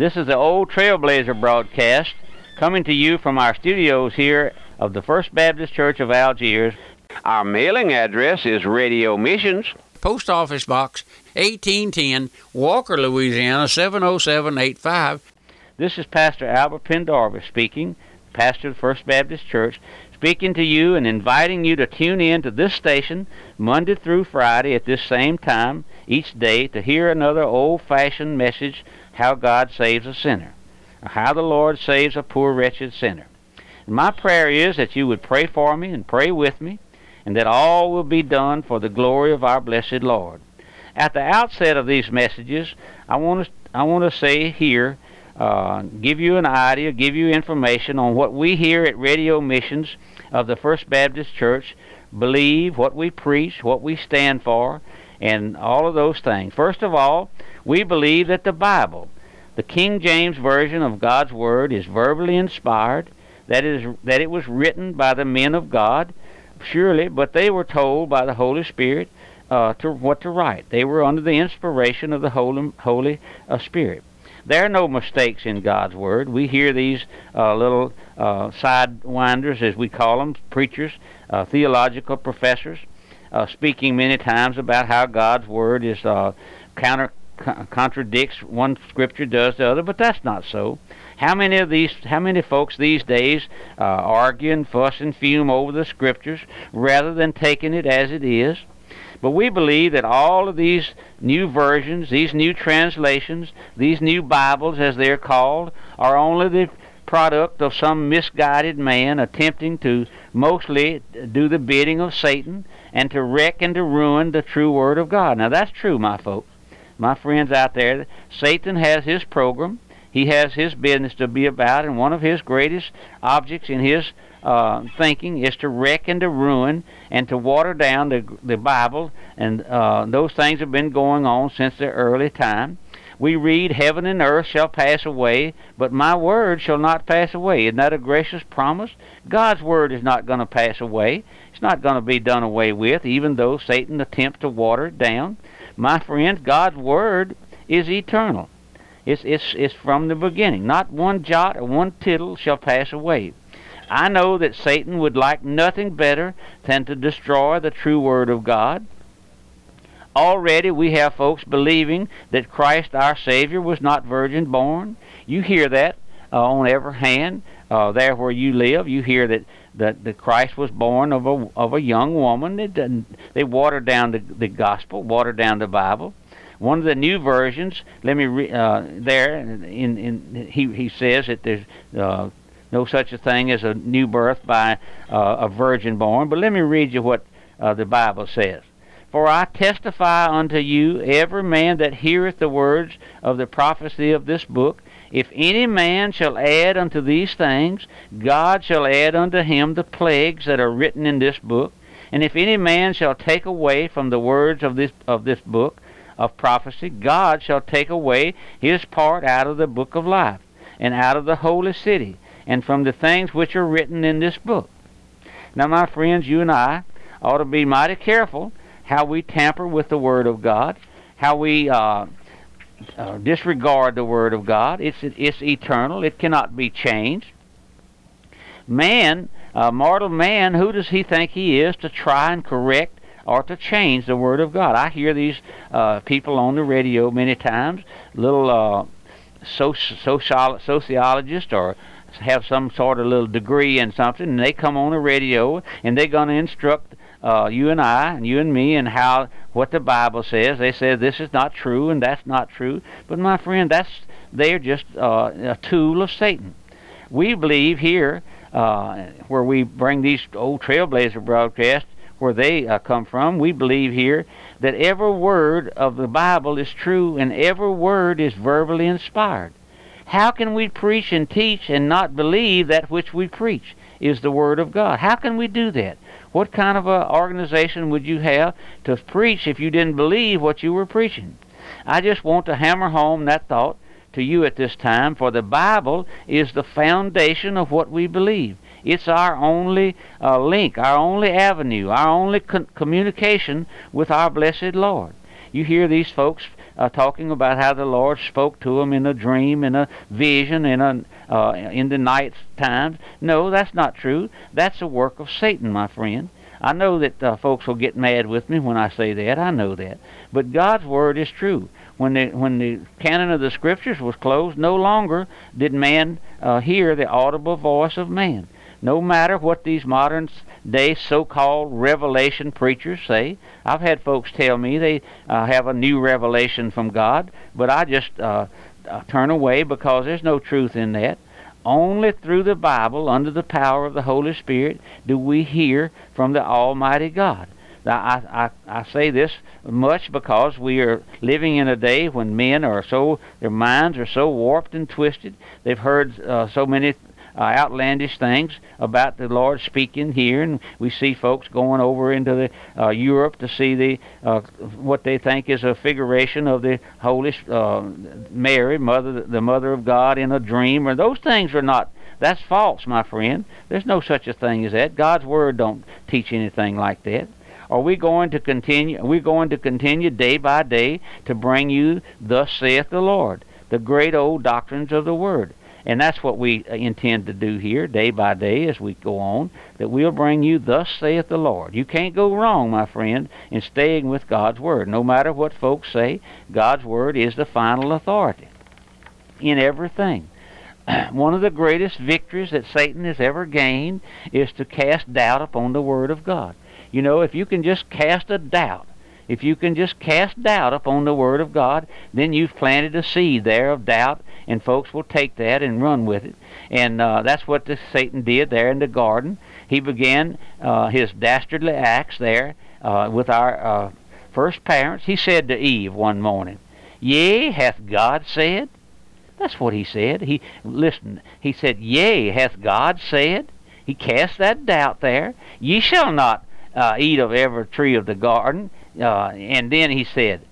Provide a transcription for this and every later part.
This is the Old Trailblazer broadcast coming to you from our studios here of the First Baptist Church of Algiers. Our mailing address is Radio Missions, Post Office Box 1810, Walker, Louisiana 70785. This is Pastor Albert Pendarvis speaking, pastor of the First Baptist Church, speaking to you and inviting you to tune in to this station Monday through Friday at this same time each day to hear another old-fashioned message how God saves a sinner, or how the Lord saves a poor wretched sinner. And my prayer is that you would pray for me and pray with me, and that all will be done for the glory of our blessed Lord. At the outset of these messages, I want to I want to say here uh, give you an idea, give you information on what we here at Radio Missions of the First Baptist Church believe, what we preach, what we stand for, and all of those things. First of all, we believe that the Bible, the King James Version of God's Word, is verbally inspired, that, is, that it was written by the men of God, surely, but they were told by the Holy Spirit uh, to what to write. They were under the inspiration of the Holy, Holy uh, Spirit. There are no mistakes in God's Word. We hear these uh, little uh, sidewinders, as we call them, preachers, uh, theological professors, uh, speaking many times about how God's Word is uh, counter contradicts one scripture does the other, but that's not so. How many of these, how many folks these days uh, argue and fuss and fume over the scriptures rather than taking it as it is? But we believe that all of these new versions, these new translations, these new Bibles, as they're called, are only the product of some misguided man attempting to mostly do the bidding of Satan and to wreck and to ruin the true Word of God. Now, that's true, my folks. My friends out there, Satan has his program. He has his business to be about, and one of his greatest objects in his uh, thinking is to wreck and to ruin and to water down the, the Bible, and uh, those things have been going on since the early time. We read, Heaven and earth shall pass away, but my word shall not pass away. Isn't that a gracious promise? God's word is not going to pass away. It's not going to be done away with, even though Satan attempts to water it down. My friends, God's word is eternal. It's, it's, it's from the beginning. Not one jot or one tittle shall pass away. I know that Satan would like nothing better than to destroy the true Word of God. Already we have folks believing that Christ our Savior was not virgin born. You hear that uh, on every hand uh, there where you live. You hear that, that, that Christ was born of a, of a young woman. They, they watered down the, the gospel, watered down the Bible. One of the new versions, let me re, uh, there in, in he he says that there's uh, no such a thing as a new birth by uh, a virgin born. But let me read you what uh, the Bible says. For I testify unto you, every man that heareth the words of the prophecy of this book, if any man shall add unto these things, God shall add unto him the plagues that are written in this book. And if any man shall take away from the words of this of this book of prophecy, God shall take away his part out of the book of life, and out of the holy city, and from the things which are written in this book. Now, my friends, you and I ought to be mighty careful how we tamper with the Word of God, how we uh, uh, disregard the Word of God. It's it's eternal; it cannot be changed. Man, uh, mortal man, who does he think he is to try and correct or to change the Word of God? I hear these uh, people on the radio many times, little uh, social, sociologists or have some sort of little degree in something, and they come on the radio and they're going to instruct uh, you and I and you and me and how what the Bible says. They say this is not true and that's not true. But my friend, that's they're just uh, a tool of Satan. We believe here, uh, where we bring these old Trailblazer broadcasts, where they uh, come from, we believe here that every word of the Bible is true and every word is verbally inspired. How can we preach and teach and not believe that which we preach is the Word of God? How can we do that? What kind of a organization would you have to preach if you didn't believe what you were preaching? I just want to hammer home that thought to you at this time, for the Bible is the foundation of what we believe. It's our only uh, link, our only avenue, our only con- communication with our blessed Lord. You hear these folks uh, talking about how the Lord spoke to him in a dream, in a vision, in a uh, in the night times. No, that's not true. That's a work of Satan, my friend. I know that uh, folks will get mad with me when I say that. I know that. But God's word is true. When the when the canon of the scriptures was closed, no longer did man uh, hear the audible voice of man. No matter what these modern day so-called revelation preachers say, I've had folks tell me they uh, have a new revelation from God, but I just uh, uh, turn away because there's no truth in that. Only through the Bible, under the power of the Holy Spirit, do we hear from the Almighty God. Now, I, I, I say this much because we are living in a day when men are so, their minds are so warped and twisted. They've heard uh, so many uh, outlandish things about the Lord speaking here, and we see folks going over into the uh, Europe to see the uh, what they think is a figuration of the Holy uh, Mary, mother, the Mother of God, in a dream. Or those things are not. That's false, my friend. There's no such a thing as that. God's Word don't teach anything like that. Are we going to continue? Are we going to continue day by day to bring you, thus saith the Lord, the great old doctrines of the Word? And that's what we uh, intend to do here, day by day, as we go on, that we'll bring you, thus saith the Lord. You can't go wrong, my friend, in staying with God's Word. No matter what folks say, God's Word is the final authority in everything. One of the greatest victories that Satan has ever gained is to cast doubt upon the Word of God. You know, if you can just cast a doubt, if you can just cast doubt upon the Word of God, then you've planted a seed there of doubt, and folks will take that and run with it. And uh, that's what the Satan did there in the garden. He began uh, his dastardly acts there uh, with our uh, first parents. He said to Eve one morning, Yea, hath God said? That's what he said. He listen. He said, Yea, hath God said? He cast that doubt there. Ye shall not uh, eat of every tree of the garden. Uh, and then he said,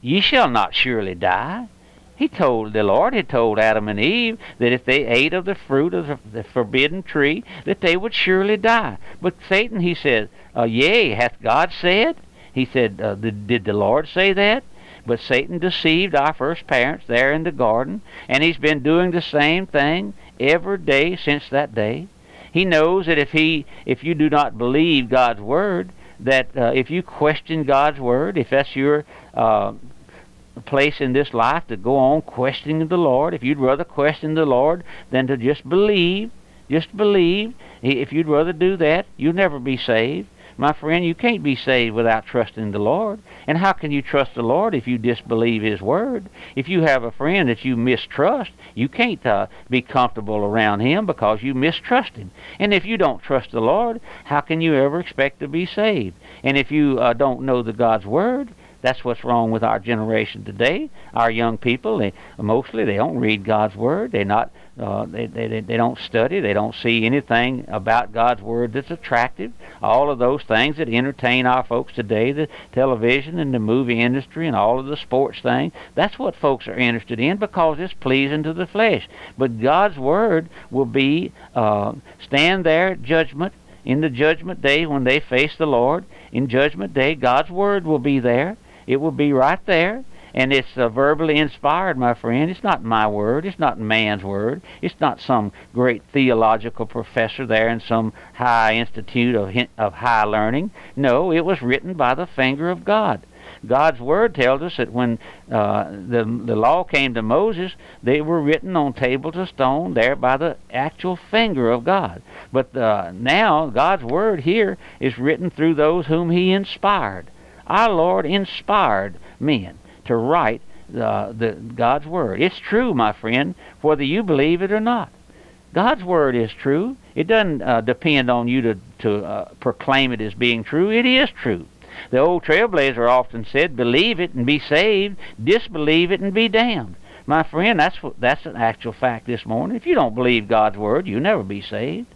Ye shall not surely die. He told the Lord had told Adam and Eve that if they ate of the fruit of the, the forbidden tree, that they would surely die. But Satan, he said, uh, Yea, hath God said? He said, uh, Did the Lord say that? But Satan deceived our first parents there in the garden, and he's been doing the same thing every day since that day. He knows that if he, if you do not believe God's word, that uh, if you question God's word, if that's your uh, place in this life to go on questioning the Lord, if you'd rather question the Lord than to just believe, just believe, if you'd rather do that, you'll never be saved. My friend, you can't be saved without trusting the Lord. And how can you trust the Lord if you disbelieve His Word? If you have a friend that you mistrust, you can't uh, be comfortable around him because you mistrust him. And if you don't trust the Lord, how can you ever expect to be saved? And if you uh, don't know the God's Word, that's what's wrong with our generation today. Our young people, they mostly they don't read God's Word. They're not uh, they, they, they don't study. They don't see anything about God's Word that's attractive. All of those things that entertain our folks today, the television and the movie industry and all of the sports thing, that's what folks are interested in because it's pleasing to the flesh. But God's Word will be, uh, stand there judgment, in the judgment day when they face the Lord. In judgment day, God's Word will be there. It will be right there and it's uh, verbally inspired, my friend. It's not my word. It's not man's word. It's not some great theological professor there in some high institute of of high learning. No, it was written by the finger of God. God's word tells us that when uh, the the law came to Moses, they were written on tables of stone there by the actual finger of God. But uh, now God's word here is written through those whom He inspired. Our Lord inspired men to write the God's word. It's true, my friend, whether you believe it or not. God's word is true. It doesn't uh, depend on you to to uh, proclaim it as being true. It is true. The old trailblazer often said, "Believe it and be saved; disbelieve it and be damned." My friend, that's that's an actual fact this morning. If you don't believe God's word, you'll never be saved.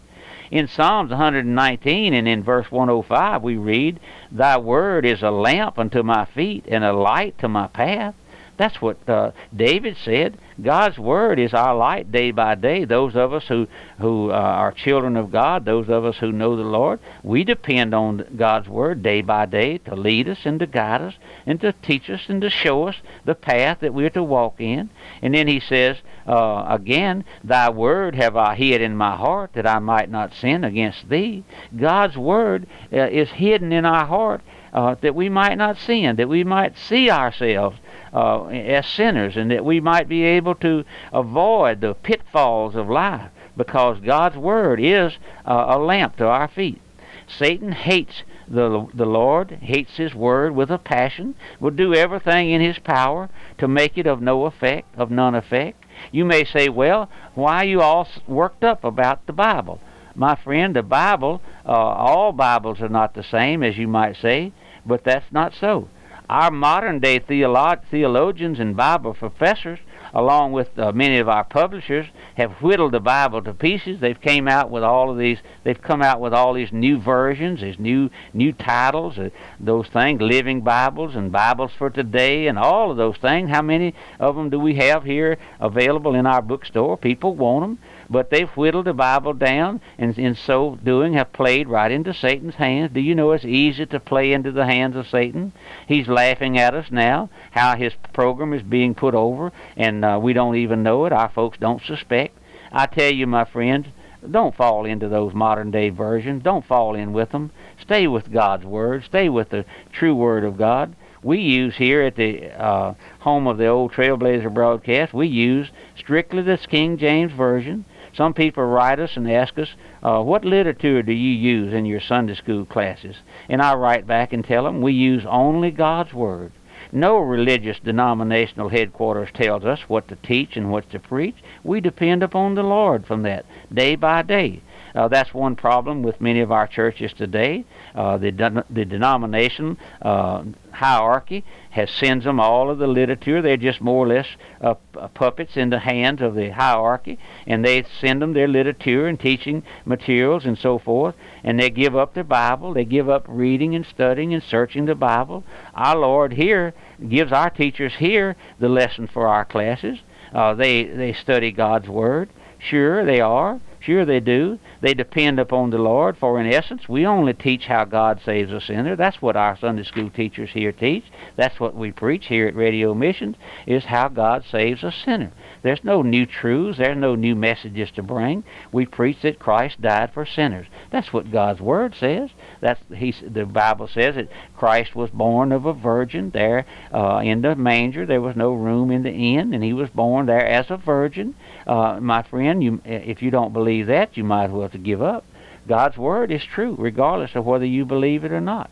In Psalms 119 and in verse 105 we read, Thy word is a lamp unto my feet and a light to my path. That's what uh, David said. God's word is our light day by day. Those of us who who uh, are children of God, those of us who know the Lord, we depend on God's word day by day to lead us and to guide us and to teach us and to show us the path that we're to walk in. And then he says uh, again, "Thy word have I hid in my heart that I might not sin against thee." God's word uh, is hidden in our heart uh, that we might not sin, that we might see ourselves uh, as sinners, and that we might be able to avoid the pitfalls of life, because God's Word is uh, a lamp to our feet. Satan hates the, the Lord, hates His Word with a passion, will do everything in His power to make it of no effect, of none effect. You may say, well, why are you all worked up about the Bible? My friend, the Bible, uh, all Bibles are not the same, as you might say, but that's not so. Our modern day theolo- theologians and Bible professors, along with uh, many of our publishers, have whittled the Bible to pieces. They've came out with all of these. They've come out with all these new versions, these new new titles, uh, those things, Living Bibles and Bibles for Today, and all of those things. How many of them do we have here available in our bookstore? People want them but they've whittled the Bible down, and in so doing have played right into Satan's hands. Do you know it's easy to play into the hands of Satan? He's laughing at us now, how his program is being put over, and uh, we don't even know it. Our folks don't suspect. I tell you, my friends, don't fall into those modern day versions. Don't fall in with them. Stay with God's Word. Stay with the true Word of God. We use here at the uh, home of the old Trailblazer broadcast, we use strictly the King James Version. Some people write us and ask us, uh, what literature do you use in your Sunday school classes? And I write back and tell them we use only God's Word. No religious denominational headquarters tells us what to teach and what to preach. We depend upon the Lord from that day by day. Uh, that's one problem with many of our churches today. Uh, the, de- the denomination uh, hierarchy has sends them all of the literature. They're just more or less uh, puppets in the hands of the hierarchy, and they send them their literature and teaching materials and so forth. And they give up their Bible. They give up reading and studying and searching the Bible. Our Lord here gives our teachers here the lesson for our classes. Uh, they they study God's Word. Sure, they are. Sure, they do. They depend upon the Lord, for in essence, we only teach how God saves a sinner. That's what our Sunday school teachers here teach. That's what we preach here at Radio Missions, is how God saves a sinner. There's no new truths. There's no new messages to bring. We preach that Christ died for sinners. That's what God's Word says. That's he. The Bible says that Christ was born of a virgin there uh, in the manger. There was no room in the inn, and he was born there as a virgin. Uh, my friend, you, if you don't believe that, you might as well to give up. God's word is true, regardless of whether you believe it or not.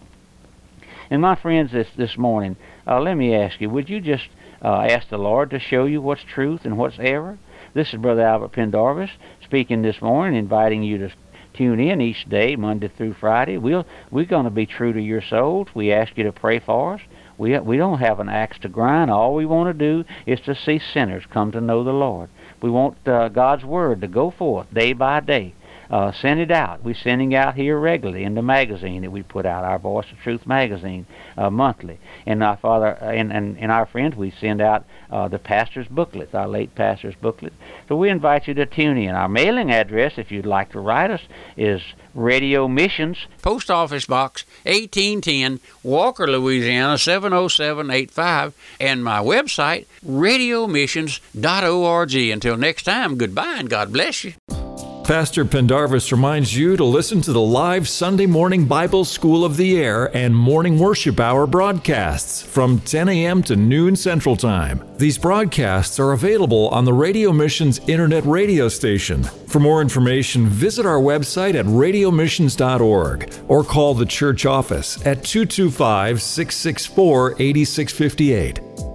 And my friends, this this morning, uh, let me ask you: Would you just uh, ask the Lord to show you what's truth and what's error? This is Brother Albert Pendarvis speaking this morning, inviting you to tune in each day, Monday through Friday. We'll we're going to be true to your souls. We ask you to pray for us. We we don't have an axe to grind. All we want to do is to see sinners come to know the Lord. We want uh, God's Word to go forth day by day. Uh, send it out. We're sending out here regularly in the magazine that we put out, our Voice of Truth magazine, uh, monthly. And our Father uh, and, and, and our friends, we send out uh, the pastor's booklet, our late pastor's booklet. So we invite you to tune in. Our mailing address, if you'd like to write us, is Radio Missions, Post Office Box 1810, Walker, Louisiana 70785, and my website, radiomissions.org. Until next time, goodbye and God bless you. Pastor Pendarvis reminds you to listen to the live Sunday morning Bible School of the Air and morning worship hour broadcasts from 10 a.m. to noon Central Time. These broadcasts are available on the Radio Missions internet radio station. For more information, visit our website at radiomissions.org or call the church office at 225 664 8658.